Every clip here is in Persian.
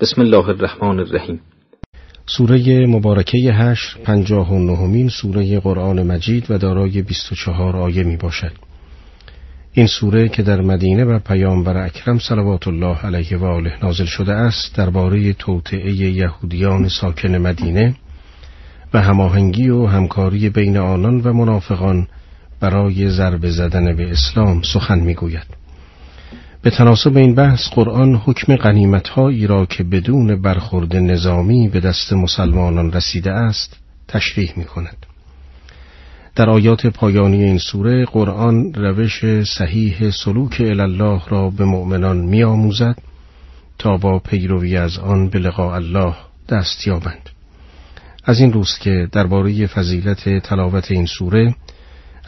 بسم الله الرحمن الرحیم سوره مبارکه هشت پنجاه و نهمین سوره قرآن مجید و دارای بیست و چهار آیه می باشد. این سوره که در مدینه و پیامبر اکرم صلوات الله علیه و آله نازل شده است درباره توطعه یهودیان ساکن مدینه و هماهنگی و همکاری بین آنان و منافقان برای ضربه زدن به اسلام سخن می‌گوید به تناسب این بحث قرآن حکم غنیمتهایی را که بدون برخورد نظامی به دست مسلمانان رسیده است تشریح می کند. در آیات پایانی این سوره قرآن روش صحیح سلوک الله را به مؤمنان می آموزد تا با پیروی از آن به لقاء الله دست یابند. از این روست که درباره فضیلت تلاوت این سوره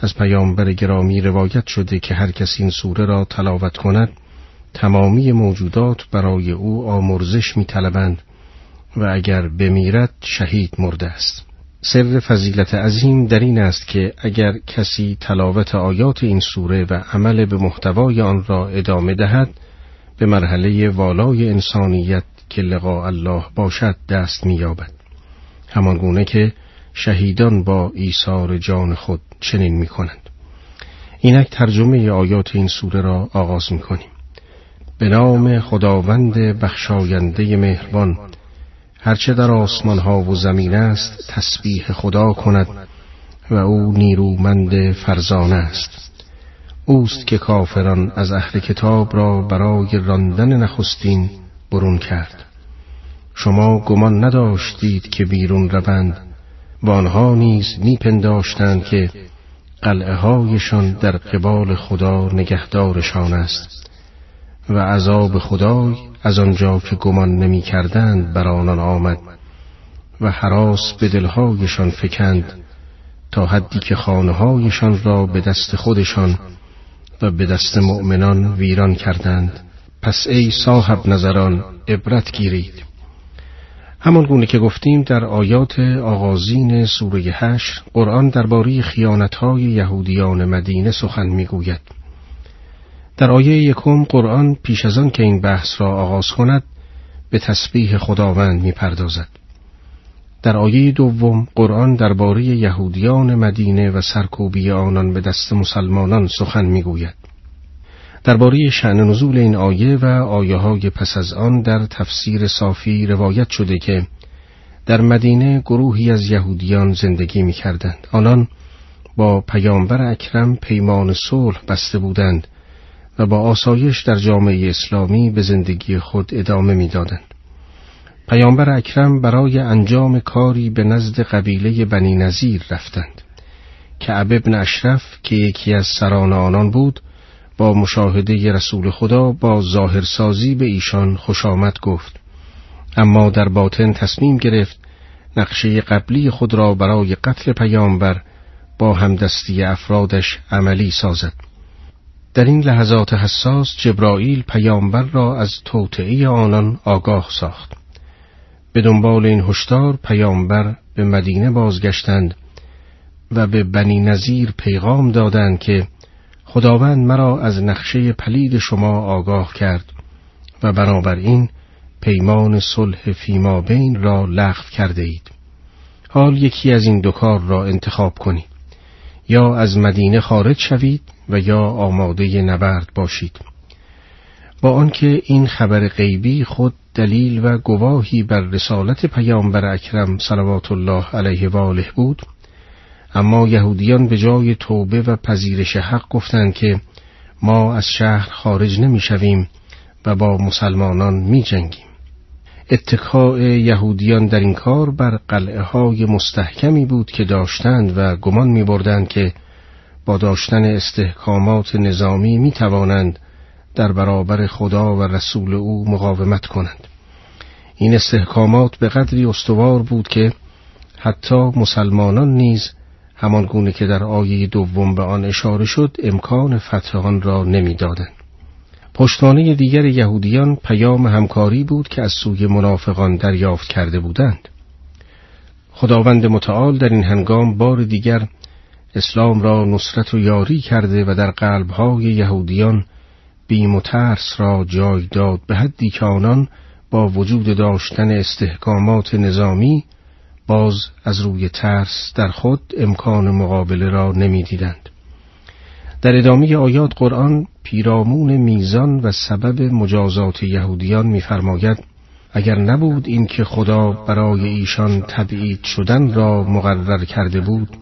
از پیامبر گرامی روایت شده که هر کس این سوره را تلاوت کند تمامی موجودات برای او آمرزش می طلبند و اگر بمیرد شهید مرده است سر فضیلت عظیم در این است که اگر کسی تلاوت آیات این سوره و عمل به محتوای آن را ادامه دهد به مرحله والای انسانیت که لقاء الله باشد دست می‌یابد همان گونه که شهیدان با ایثار جان خود چنین می کنند. اینک ترجمه آیات این سوره را آغاز می کنیم. به نام خداوند بخشاینده مهربان. هرچه در آسمان ها و زمین است تسبیح خدا کند و او نیرومند فرزانه است. اوست که کافران از اهل کتاب را برای راندن نخستین برون کرد. شما گمان نداشتید که بیرون روند. و آنها نیز میپنداشتند که قلعه هایشان در قبال خدا نگهدارشان است. و عذاب خدای از آنجا که گمان نمی کردند بر آنان آمد و حراس به دلهایشان فکند تا حدی که خانههایشان را به دست خودشان و به دست مؤمنان ویران کردند. پس ای صاحب نظران عبرت گیرید. همان گونه که گفتیم در آیات آغازین سوره هشت قرآن درباره خیانتهای یهودیان مدینه سخن می‌گوید. در آیه یکم قرآن پیش از آن که این بحث را آغاز کند به تسبیح خداوند می‌پردازد. در آیه دوم قرآن درباره یهودیان مدینه و سرکوبی آنان به دست مسلمانان سخن می‌گوید. درباره شعن نزول این آیه و آیه های پس از آن در تفسیر صافی روایت شده که در مدینه گروهی از یهودیان زندگی می کردند. آنان با پیامبر اکرم پیمان صلح بسته بودند و با آسایش در جامعه اسلامی به زندگی خود ادامه می‌دادند. پیامبر اکرم برای انجام کاری به نزد قبیله بنی نظیر رفتند. که ابن اشرف که یکی از سران آنان بود با مشاهده رسول خدا با ظاهرسازی به ایشان خوش آمد گفت. اما در باطن تصمیم گرفت نقشه قبلی خود را برای قتل پیامبر با همدستی افرادش عملی سازد. در این لحظات حساس جبرائیل پیامبر را از توطعه آنان آگاه ساخت به دنبال این هشدار پیامبر به مدینه بازگشتند و به بنی نظیر پیغام دادند که خداوند مرا از نقشه پلید شما آگاه کرد و بنابراین پیمان صلح فیما بین را لغو کرده اید. حال یکی از این دو کار را انتخاب کنید. یا از مدینه خارج شوید و یا آماده نبرد باشید با آنکه این خبر غیبی خود دلیل و گواهی بر رسالت پیامبر اکرم صلوات الله علیه و آله بود اما یهودیان به جای توبه و پذیرش حق گفتند که ما از شهر خارج نمی‌شویم و با مسلمانان می جنگیم. اتکاع یهودیان در این کار بر قلعه های مستحکمی بود که داشتند و گمان می بردند که با داشتن استحکامات نظامی می توانند در برابر خدا و رسول او مقاومت کنند. این استحکامات به قدری استوار بود که حتی مسلمانان نیز همان گونه که در آیه دوم به آن اشاره شد امکان فتح آن را نمی‌دادند. پشتوانه دیگر یهودیان پیام همکاری بود که از سوی منافقان دریافت کرده بودند. خداوند متعال در این هنگام بار دیگر اسلام را نصرت و یاری کرده و در قلبهای یهودیان بیم و ترس را جای داد به حدی که آنان با وجود داشتن استحکامات نظامی باز از روی ترس در خود امکان مقابله را نمی‌دیدند. در ادامه آیات قرآن پیرامون میزان و سبب مجازات یهودیان می‌فرماید اگر نبود اینکه خدا برای ایشان تبعید شدن را مقرر کرده بود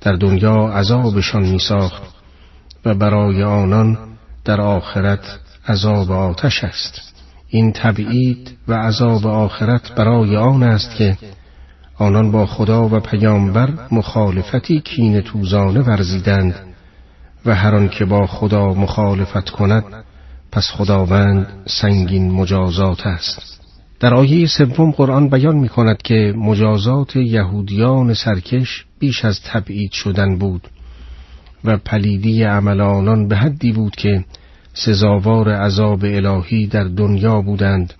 در دنیا عذابشان میساخت و برای آنان در آخرت عذاب آتش است. این تبعید و عذاب آخرت برای آن است که آنان با خدا و پیامبر مخالفتی کین توزانه ورزیدند. و هر که با خدا مخالفت کند پس خداوند سنگین مجازات است. در آیه سوم قرآن بیان می کند که مجازات یهودیان سرکش بیش از تبعید شدن بود و پلیدی عمل آنان به حدی بود که سزاوار عذاب الهی در دنیا بودند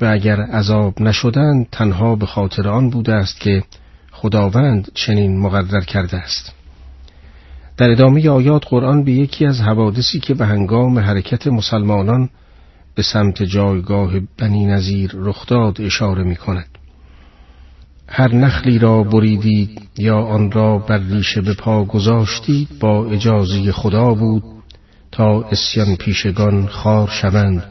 و اگر عذاب نشدند تنها به خاطر آن بوده است که خداوند چنین مقرر کرده است. در ادامه آیات قرآن به یکی از حوادثی که به هنگام حرکت مسلمانان به سمت جایگاه بنی نظیر رخداد اشاره می کند. هر نخلی را بریدید یا آن را بر ریشه به پا گذاشتید با اجازه خدا بود تا اسیان پیشگان خار شوند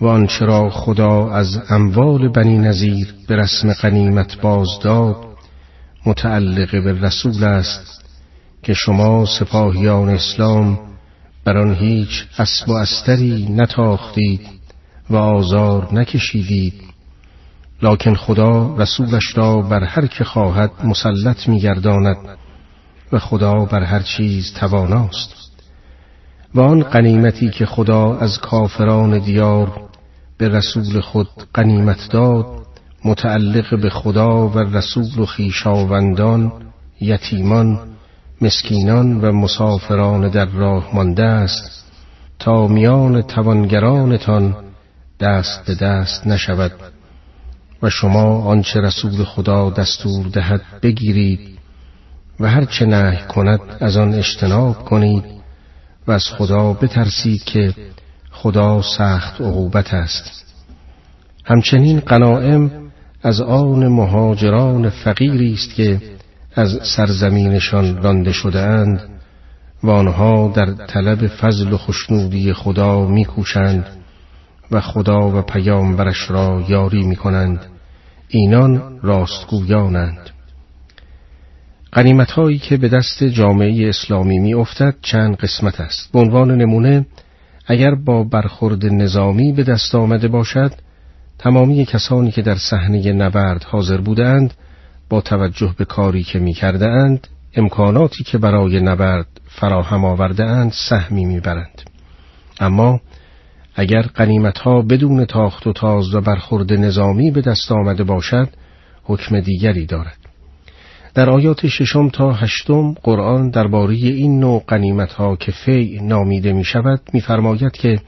و آنچه را خدا از اموال بنی نظیر به رسم قنیمت باز داد متعلق به رسول است که شما سپاهیان اسلام بر آن هیچ اسب و استری نتاختید و آزار نکشیدید. لکن خدا رسولش را بر هر که خواهد مسلط میگرداند و خدا بر هر چیز تواناست. و آن قنیمتی که خدا از کافران دیار به رسول خود قنیمت داد متعلق به خدا و رسول و خیشاوندان یتیمان مسکینان و مسافران در راه مانده است تا میان توانگرانتان دست به دست نشود و شما آنچه رسول خدا دستور دهد بگیرید و هر چه نهی کند از آن اجتناب کنید و از خدا بترسید که خدا سخت عقوبت است. همچنین قنائم از آن مهاجران فقیری است که از سرزمینشان رانده شده اند و آنها در طلب فضل و خشنودی خدا میکوشند و خدا و پیامبرش را یاری می‌کنند. اینان راستگویانند. قنیمت هایی که به دست جامعه اسلامی می افتد چند قسمت است. به عنوان نمونه اگر با برخورد نظامی به دست آمده باشد تمامی کسانی که در صحنه نبرد حاضر بودند با توجه به کاری که می کرده اند امکاناتی که برای نبرد فراهم آورده اند سهمی می‌برند. اما اگر قنیمت ها بدون تاخت و تاز و برخورد نظامی به دست آمده باشد حکم دیگری دارد. در آیات ششم تا هشتم قرآن درباره این نوع قنیمت ها که فی نامیده می شود می فرماید که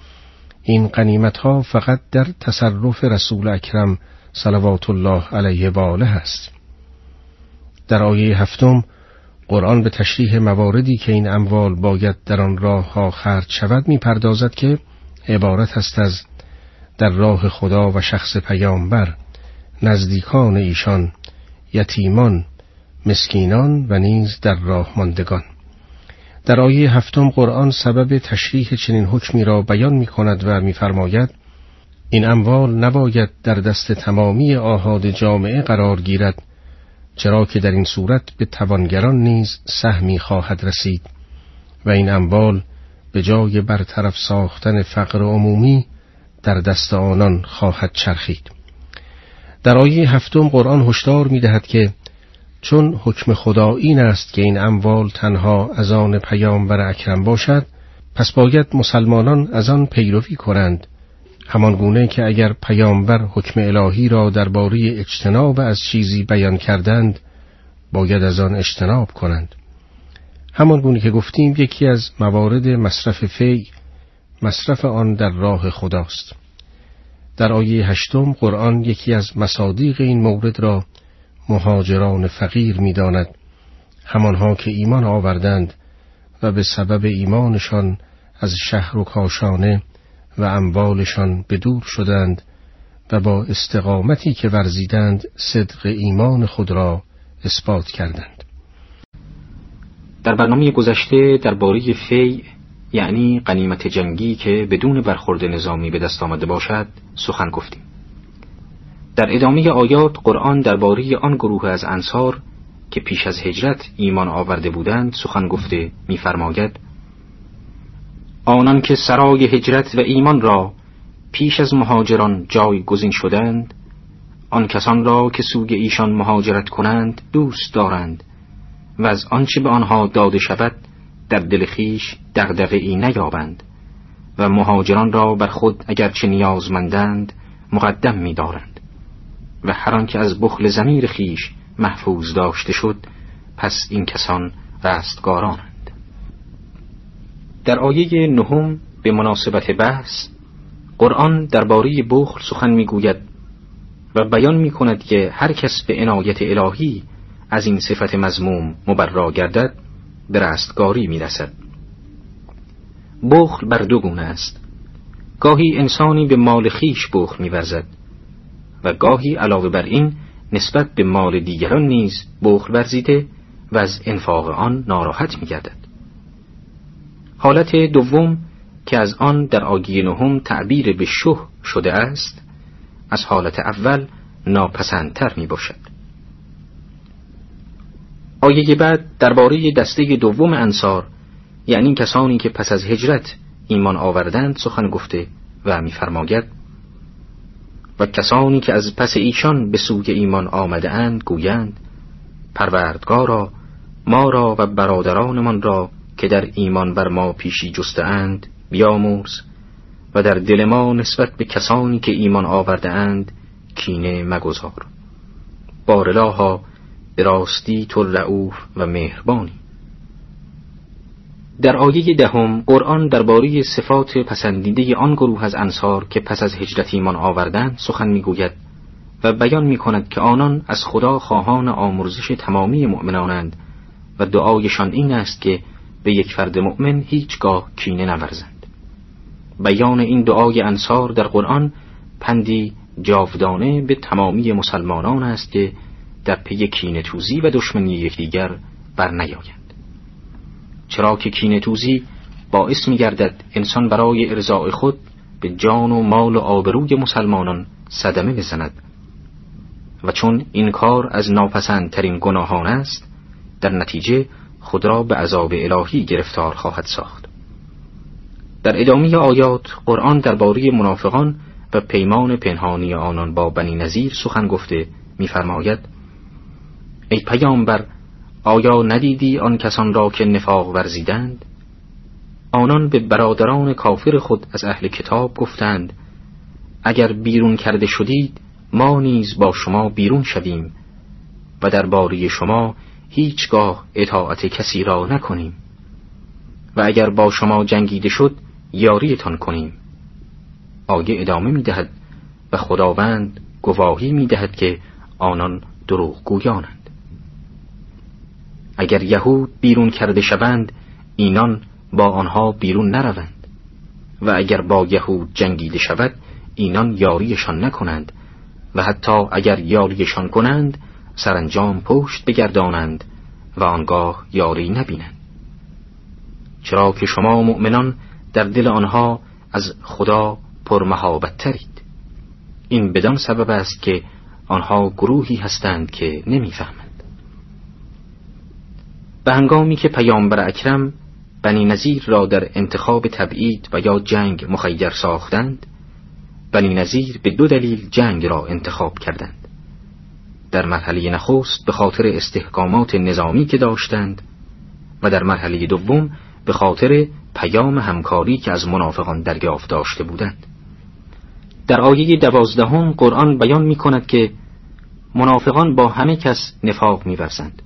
این قنیمت ها فقط در تصرف رسول اکرم صلوات الله علیه و آله است. در آیه هفتم قرآن به تشریح مواردی که این اموال باید در آن راه ها خرج شود می‌پردازد که عبارت است از در راه خدا و شخص پیامبر نزدیکان ایشان یتیمان مسکینان و نیز در راه ماندگان. در آیه هفتم قرآن سبب تشریح چنین حکمی را بیان می کند و میفرماید این اموال نباید در دست تمامی آهاد جامعه قرار گیرد. چرا که در این صورت به توانگران نیز سهمی خواهد رسید و این اموال به جای برطرف ساختن فقر عمومی در دست آنان خواهد چرخید. در آیه هفتم قرآن هشدار می دهد که چون حکم خدا این است که این اموال تنها از آن پیامبر اکرم باشد پس باید مسلمانان از آن پیروی کنند همان گونه که اگر پیامبر حکم الهی را درباره اجتناب از چیزی بیان کردند باید از آن اجتناب کنند. همان گونه که گفتیم یکی از موارد مصرف فی مصرف آن در راه خداست. در آیه هشتم قرآن یکی از مصادیق این مورد را مهاجران فقیر می‌داند. همانها که ایمان آوردند و به سبب ایمانشان از شهر و کاشانه و اموالشان به دور شدند و با استقامتی که ورزیدند صدق ایمان خود را اثبات کردند. در برنامه گذشته درباره فی یعنی قنیمت جنگی که بدون برخورد نظامی به دست آمده باشد سخن گفتیم. در ادامه آیات قرآن درباره آن گروه از انصار که پیش از هجرت ایمان آورده بودند سخن گفته می‌فرماید آنان که سرای هجرت و ایمان را پیش از مهاجران گزین شدند آن کسان را که سوی ایشان مهاجرت کنند دوست دارند و از آنچه به آنها داده شود در دل خیش دغدغه ای نیابند و مهاجران را بر خود اگرچه نیازمندند مقدم می‌دارند و هر آنکه از بخل زمیر خیش محفوظ داشته شد پس این کسان رستگارانند در آیه نهم به مناسبت بحث قرآن درباره بخل سخن می‌گوید و بیان می کند که هر کس به عنایت الهی از این صفت مزموم مبرا گردد به رستگاری می رسد. بخل بر دو گونه است گاهی انسانی به مال خیش بخل می ورزد و گاهی علاوه بر این نسبت به مال دیگران نیز بخل ورزیده و از انفاق آن ناراحت می گردد. حالت دوم که از آن در آگی نهم تعبیر به شه شده است از حالت اول ناپسندتر می باشد. آیه بعد درباره دسته دوم انصار یعنی کسانی که پس از هجرت ایمان آوردند سخن گفته و میفرماید و کسانی که از پس ایشان به سوی ایمان آمده اند گویند پروردگارا ما را و برادرانمان را که در ایمان بر ما پیشی جسته اند بیاموز و در دل ما نسبت به کسانی که ایمان آورده اند کینه مگذار. بارلاها به راستی تو رعوف و مهربانی. در آیه دهم قرآن درباره صفات پسندیده آن گروه از انصار که پس از هجرت ایمان آوردند سخن می‌گوید و بیان می کند که آنان از خدا خواهان آمرزش تمامی مؤمنانند و دعایشان این است که به یک فرد مؤمن هیچگاه کینه نورزند بیان این دعای انصار در قرآن پندی جاودانه به تمامی مسلمانان است که در پی کینه توزی و دشمنی یکدیگر بر نیایند چرا که کینه توزی باعث می گردد انسان برای ارزاع خود به جان و مال و آبروی مسلمانان صدمه بزند. و چون این کار از ناپسندترین گناهان است در نتیجه خود را به عذاب الهی گرفتار خواهد ساخت. در ادامه آیات قرآن درباره منافقان و پیمان پنهانی آنان با بنی نظیر سخن گفته می‌فرماید ای پیامبر آیا ندیدی آن کسان را که نفاق ورزیدند؟ آنان به برادران کافر خود از اهل کتاب گفتند اگر بیرون کرده شدید ما نیز با شما بیرون شویم و در باری شما هیچگاه اطاعت کسی را نکنیم. و اگر با شما جنگیده شد یاریتان کنیم. آیه ادامه می دهد و خداوند گواهی می دهد که آنان دروغ گویانند اگر یهود بیرون کرده شوند اینان با آنها بیرون نروند. و اگر با یهود جنگیده شود اینان یاریشان نکنند. و حتی اگر یاریشان کنند سرانجام پشت بگردانند و آنگاه یاری نبینند. چرا که شما مؤمنان در دل آنها از خدا پرمحابت ترید. این بدان سبب است که آنها گروهی هستند که نمی‌فهمند. به هنگامی که پیامبر اکرم بنی نظیر را در انتخاب تبعید و یا جنگ مخیر ساختند بنی نظیر به دو دلیل جنگ را انتخاب کردند. در مرحله نخست به خاطر استحکامات نظامی که داشتند و در مرحله دوم به خاطر پیام همکاری که از منافقان دریافت داشته بودند. در آیه دوازدهم قرآن بیان می کند که منافقان با همه کس نفاق میورزند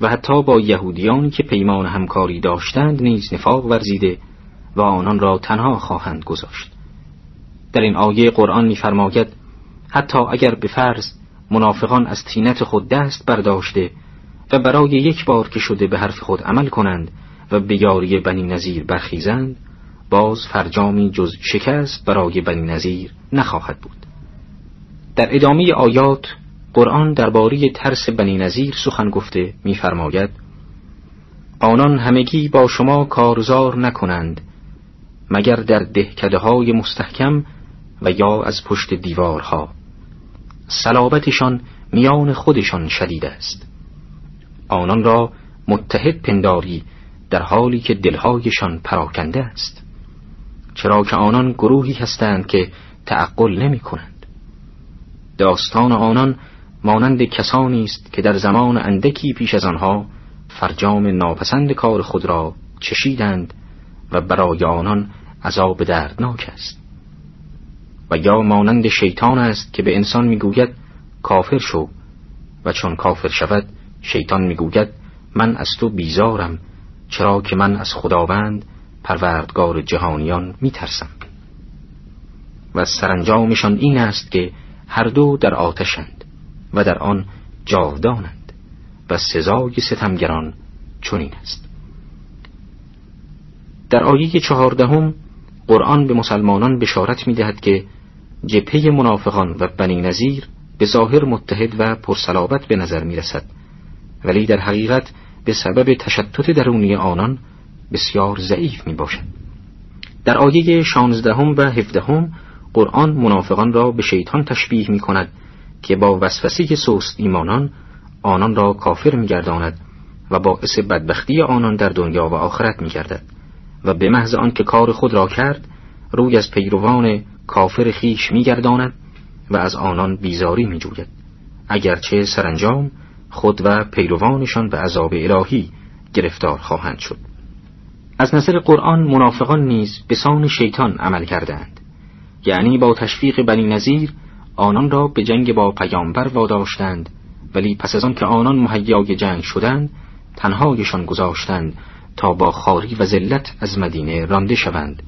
و حتی با یهودیانی که پیمان همکاری داشتند نیز نفاق ورزیده و آنان را تنها خواهند گذاشت. در این آیه قرآن میفرماید حتی اگر به فرض منافقان از تینت خود دست برداشته و برای یک بار که شده به حرف خود عمل کنند و به یاری بنی نظیر برخیزند باز فرجامی جز شکست برای بنی نظیر نخواهد بود. در ادامه آیات قرآن درباره ترس بنی نظیر سخن گفته می‌فرماید آنان همگی با شما کارزار نکنند مگر در دهکده های مستحکم و یا از پشت دیوارها. صلابتشان میان خودشان شدید است. آنان را متحد پنداری در حالی که دلهایشان پراکنده است. چرا که آنان گروهی هستند که تعقل نمی کنند. داستان آنان مانند کسانی است که در زمان اندکی پیش از آنها فرجام ناپسند کار خود را چشیدند و برای آنان عذاب دردناک است. و یا مانند شیطان است که به انسان می‌گوید کافر شو. و چون کافر شود شیطان می‌گوید من از تو بیزارم چرا که من از خداوند پروردگار جهانیان میترسم. و سرانجامشان این است که هر دو در آتشند و در آن جاودانند و سزای ستمگران چنین است. در آیه چهاردهم قرآن به مسلمانان بشارت می‌دهد که جبهه منافقان و بنی نظیر به ظاهر متحد و پرسلابت به نظر می رسد ولی در حقیقت به سبب تشتت درونی آنان بسیار ضعیف می باشد در آیه شانزدهم و هفدهم قرآن منافقان را به شیطان تشبیه می کند که با وسوسه سوست ایمانان آنان را کافر می گرداند و باعث بدبختی آنان در دنیا و آخرت می گردد و به محض آنکه کار خود را کرد روی از پیروان کافر خیش می گرداند و از آنان بیزاری می جوید اگرچه سرانجام خود و پیروانشان به عذاب الهی گرفتار خواهند شد. از نظر قرآن منافقان نیز به سان شیطان عمل کردند یعنی با تشویق بنی نظیر آنان را به جنگ با پیامبر واداشتند ولی پس از آن که آنان مهیای جنگ شدند تنهایشان گذاشتند تا با خاری و ذلت از مدینه رانده شوند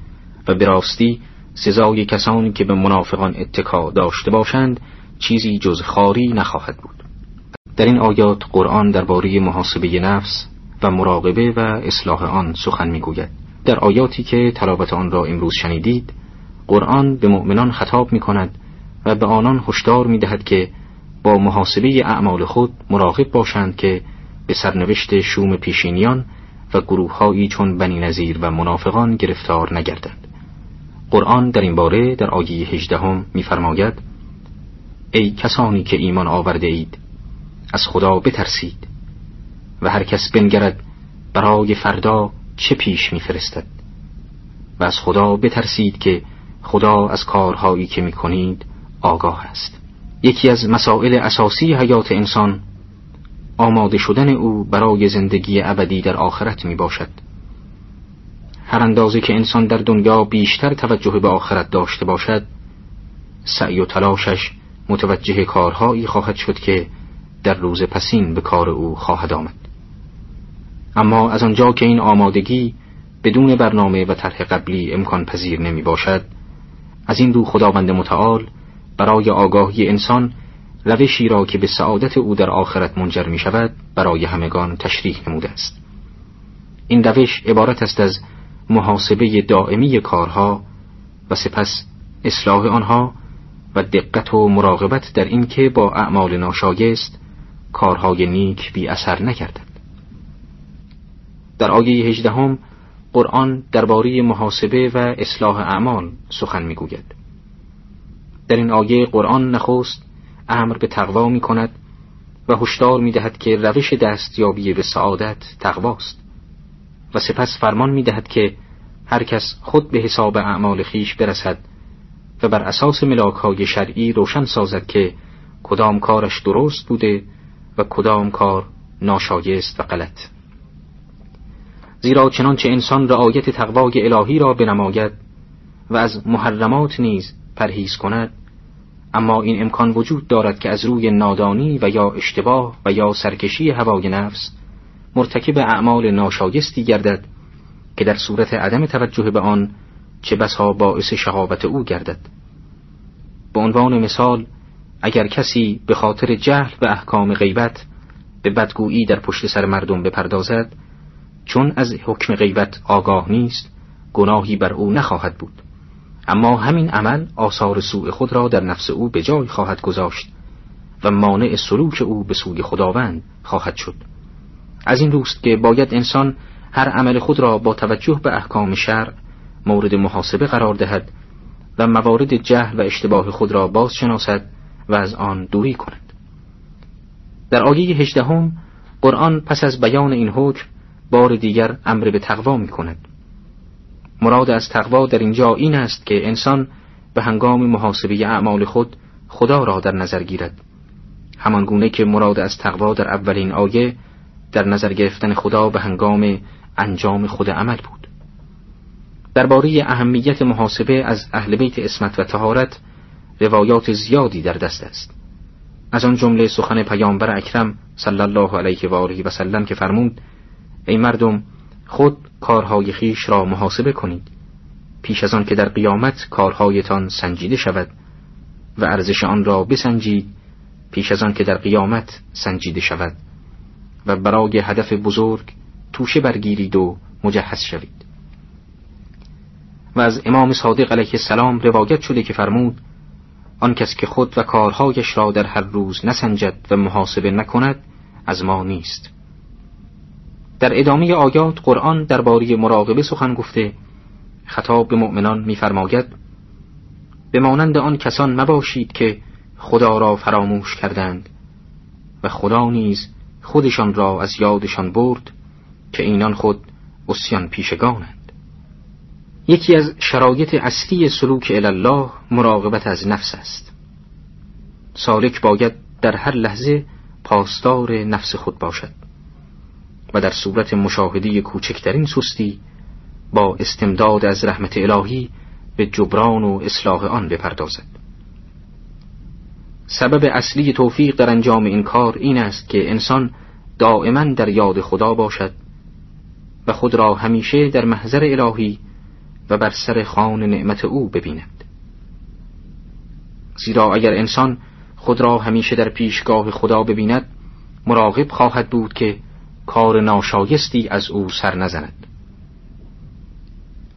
و به راستی سزای کسانی که به منافقان اتکا داشته باشند چیزی جز خاری نخواهد بود. در این آیات قرآن درباره محاسبه نفس و مراقبه و اصلاح آن سخن می‌گوید. در آیاتی که تلاوت آن را امروز شنیدید قرآن به مؤمنان خطاب می کند و به آنان هشدار می دهد که با محاسبه اعمال خود مراقب باشند که به سرنوشت شوم پیشینیان و گروههایی چون بنی نظیر و منافقان گرفتار نگردند. قرآن در این باره در آیه هجدهم می‌فرماید ای کسانی که ایمان آورده اید از خدا بترسید و هر کس بنگرد برای فردا چه پیش میفرستد؟ و از خدا بترسید که خدا از کارهایی که می‌کنید آگاه است. یکی از مسائل اساسی حیات انسان آماده شدن او برای زندگی ابدی در آخرت می باشد هر اندازه که انسان در دنیا بیشتر توجه به آخرت داشته باشد سعی و تلاشش متوجه کارهایی خواهد شد که در روز پسین به کار او خواهد آمد. اما از آنجا که این آمادگی بدون برنامه و طرح قبلی امکان پذیر نمی باشد از این رو خداوند متعال برای آگاهی انسان روشی را که به سعادت او در آخرت منجر می شود برای همگان تشریح نموده است. این روش عبارت است از محاسبه دائمی کارها و سپس اصلاح آنها و دقت و مراقبت در اینکه با اعمال ناشایست کارهای نیک بی اثر نکردد در آیه هجدهم قرآن درباره محاسبه و اصلاح اعمال سخن می‌گوید. در این آیه قرآن نخست امر به تقوا می کند و هشدار می دهد که روش دستیابی به سعادت تقواست. و سپس فرمان می دهد که هر کس خود به حساب اعمال خیش برسد و بر اساس ملاک های شرعی روشن سازد که کدام کارش درست بوده و کدام کار ناشایست و غلط. زیرا چنانچه انسان رعایت تقوای الهی را بنماید و از محرمات نیز پرهیز کند اما این امکان وجود دارد که از روی نادانی و یا اشتباه و یا سرکشی هوای نفس مرتکب اعمال ناشایستی گردد که در صورت عدم توجه به آن چه بسا باعث شهابت او گردد. به عنوان مثال اگر کسی به خاطر جهل به احکام غیبت به بدگویی در پشت سر مردم بپردازد چون از حکم غیبت آگاه نیست گناهی بر او نخواهد بود. اما همین عمل آثار سوء خود را در نفس او به جای خواهد گذاشت و مانع سلوک او به سوی خداوند خواهد شد. از این روست که باید انسان هر عمل خود را با توجه به احکام شرع مورد محاسبه قرار دهد و موارد جهل و اشتباه خود را باز شناسد و از آن دوری کند. در آیه هجدهم قرآن پس از بیان این حکم بار دیگر امر به تقوا می کند. مراد از تقوا در اینجا این است که انسان به هنگام محاسبه اعمال خود خدا را در نظر گیرد. همان گونه که مراد از تقوا در اولین آیه در نظر گرفتن خدا به هنگام انجام خود عمل بود. درباره اهمیت محاسبه از اهل بیت اسمت و تهارت روایات زیادی در دست است. از آن جمله سخن پیامبر اکرم صلی الله علیه و آله و سلم که فرمود ای مردم خود کارهای خیش را محاسبه کنید. پیش از آن که در قیامت کارهایتان سنجیده شود و ارزش آن را بسنجید پیش از آن که در قیامت سنجیده شود. و برای هدف بزرگ توشه برگیرید و مجهز شوید. و از امام صادق علیه السلام روایت شده که فرمود آن کس که خود و کارهایش را در هر روز نسنجد و محاسبه نکند از ما نیست. در ادامه آیات قرآن درباره مراقبه سخن گفته خطاب به مؤمنان می‌فرماید به مانند آن کسان مباشید که خدا را فراموش کردند و خدا نیز خودشان را از یادشان برد که اینان خود اسیان پیشگانند. یکی از شرایط اصلی سلوک الله مراقبت از نفس است. سالک باید در هر لحظه پاسدار نفس خود باشد و در صورت مشاهده کوچکترین سستی با استمداد از رحمت الهی به جبران و اصلاح آن بپردازد. سبب اصلی توفیق در انجام این کار این است که انسان دائما در یاد خدا باشد و خود را همیشه در محضر الهی و بر سر خان نعمت او ببیند. زیرا اگر انسان خود را همیشه در پیشگاه خدا ببیند مراقب خواهد بود که کار ناشایستی از او سر نزند.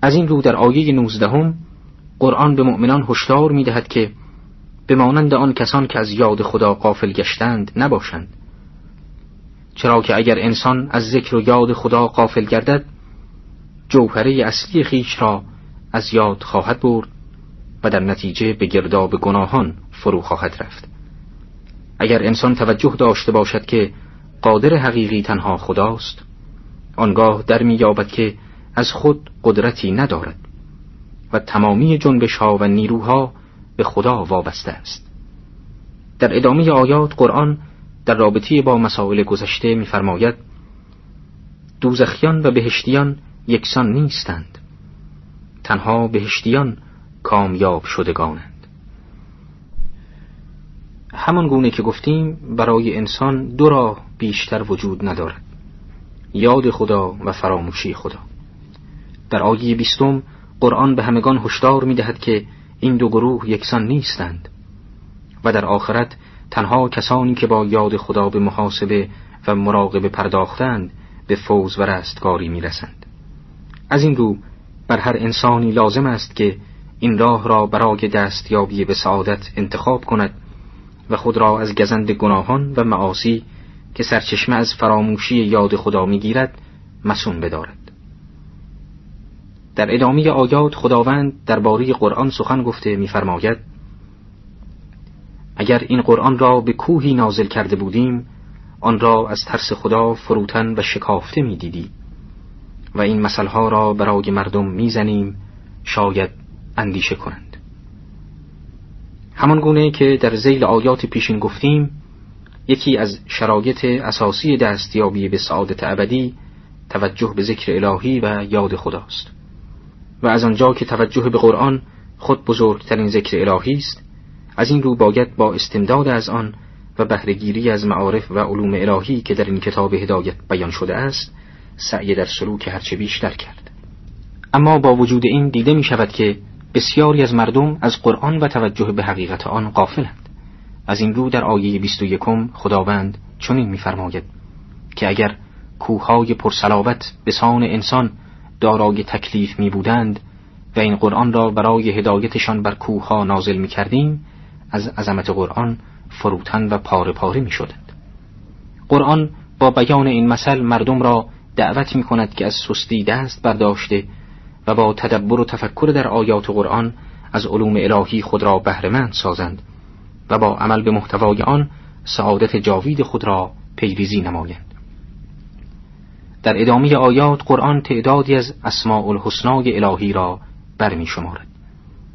از این رو در آیه نوزدهم قرآن به مؤمنان هشدار می دهد که به مانند آن کسان که از یاد خدا قافل گشتند نباشند. چرا که اگر انسان از ذکر و یاد خدا قافل گردد جوهره اصلی خیش را از یاد خواهد برد و در نتیجه به گرداب گناهان فرو خواهد رفت. اگر انسان توجه داشته باشد که قادر حقیقی تنها خداست آنگاه در میابد که از خود قدرتی ندارد و تمامی جنبش ها و نیروها به خدا وابسته است. در ادامه آیات قرآن در رابطه با مسائل گذشته می‌فرماید دوزخیان و بهشتیان یکسان نیستند. تنها بهشتیان کامیاب شدگانند. همان گونه که گفتیم برای انسان دو راه بیشتر وجود ندارد. یاد خدا و فراموشی خدا. در آیه بیستم قرآن به همگان هشدار می دهد که این دو گروه یکسان نیستند و در آخرت تنها کسانی که با یاد خدا به محاسبه و مراقبه پرداختند به فوز و رستگاری می رسند. از این رو بر هر انسانی لازم است که این راه را برای دستیابی به سعادت انتخاب کند و خود را از گزند گناهان و معاصی که سرچشمه از فراموشی یاد خدا می‌گیرد مسون بدارد در ادامه آیات خداوند درباره قرآن سخن گفته میفرماید اگر این قرآن را به کوهی نازل کرده بودیم آن را از ترس خدا فروتن و شکافته می‌دیدی و این مسئله را برای مردم می‌زنیم شاید اندیشه کنند. همان گونه که در زیل آیات پیشین گفتیم یکی از شرایط اساسی دستیابی به سعادت ابدی توجه به ذکر الهی و یاد خداست. و از آنجا که توجه به قرآن خود بزرگترین ذکر الهی است از این رو باید با استمداد از آن و بهرهگیری از معارف و علوم الهی که در این کتاب هدایت بیان شده است سعی در سلوک هرچه بیشتر کرد. اما با وجود این دیده می شود که بسیاری از مردم از قرآن و توجه به حقیقت آن غافلند. از این رو در آیه 21 خداوند چنین می‌فرماید که اگر کوههای پرسلاوت به سان انسان دارای تکلیف می بودند و این قرآن را برای هدایتشان بر کوه نازل می کردیم از عظمت قرآن فروتن و پاره پاره می شدند. قرآن با بیان این مثل مردم را دعوت می کند که از سستی دست برداشته و با تدبر و تفکر در آیات قرآن از علوم الهی خود را بهرهمند سازند و با عمل به محتوای آن سعادت جاوید خود را پیریزی نمایند در ادامه آیات قرآن تعدادی از اسماء الحسنای الهی را برمی شمارد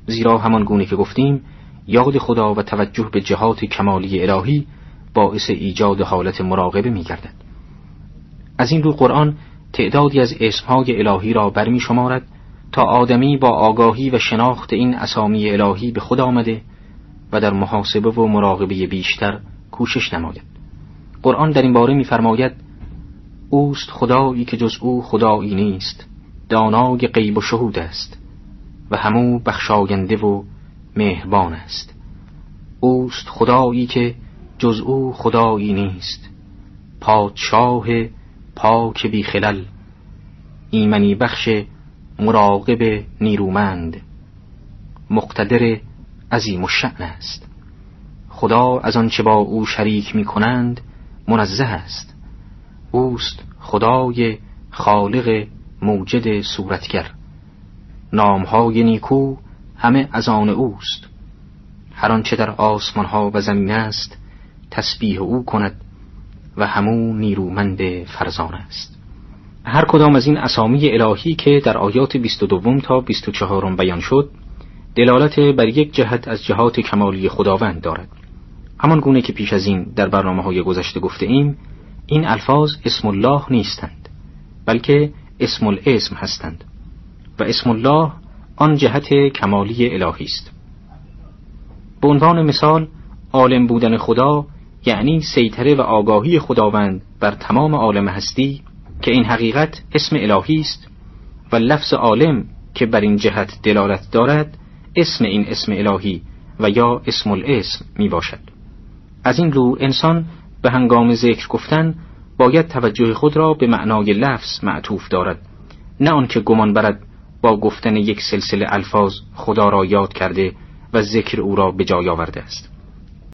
زیرا همان گونه که گفتیم یاد خدا و توجه به جهات کمالی الهی باعث ایجاد حالت مراقبه می گردد. از این رو قرآن تعدادی از اسمهای الهی را برمی شمارد تا آدمی با آگاهی و شناخت این اسامی الهی به خود آمده و در محاسبه و مراقبه بیشتر کوشش نماید قرآن در این باره می‌فرماید اوست خدایی که جز او خدایی نیست. دانای غیب و شهود است و همو بخشاینده و مهربان است. اوست خدایی که جز او خدایی نیست. پادشاه پاک بی خلل ایمنی بخش مراقب نیرومند. مقتدر عظیم الشأن است. خدا از آنچه با او شریک می کنند منزه است. اوست خدای خالق موجد صورتگر. نامهای نیکو همه از آن اوست. هر آنچه در آسمان ها و زمین است تسبیح او کند و همو نیرومند فرزان است. هر کدام از این اسامی الهی که در آیات 22 تا 24 بیان شد دلالت بر یک جهت از جهات کمالی خداوند دارد. همان گونه که پیش از این در برنامه های گذشته گفته ایم این الفاظ اسم الله نیستند بلکه اسم الاسم هستند و اسم الله آن جهت کمالی الهی است. به عنوان مثال عالم بودن خدا یعنی سیطره و آگاهی خداوند بر تمام عالم هستی که این حقیقت اسم الهی است و لفظ عالم که بر این جهت دلالت دارد اسم این اسم الهی و یا اسم الاسم می باشد از این رو انسان به هنگام ذکر گفتن باید توجه خود را به معنای لفظ معطوف دارد. نه آنکه گمان برد با گفتن یک سلسله الفاظ خدا را یاد کرده و ذکر او را به جای آورده است.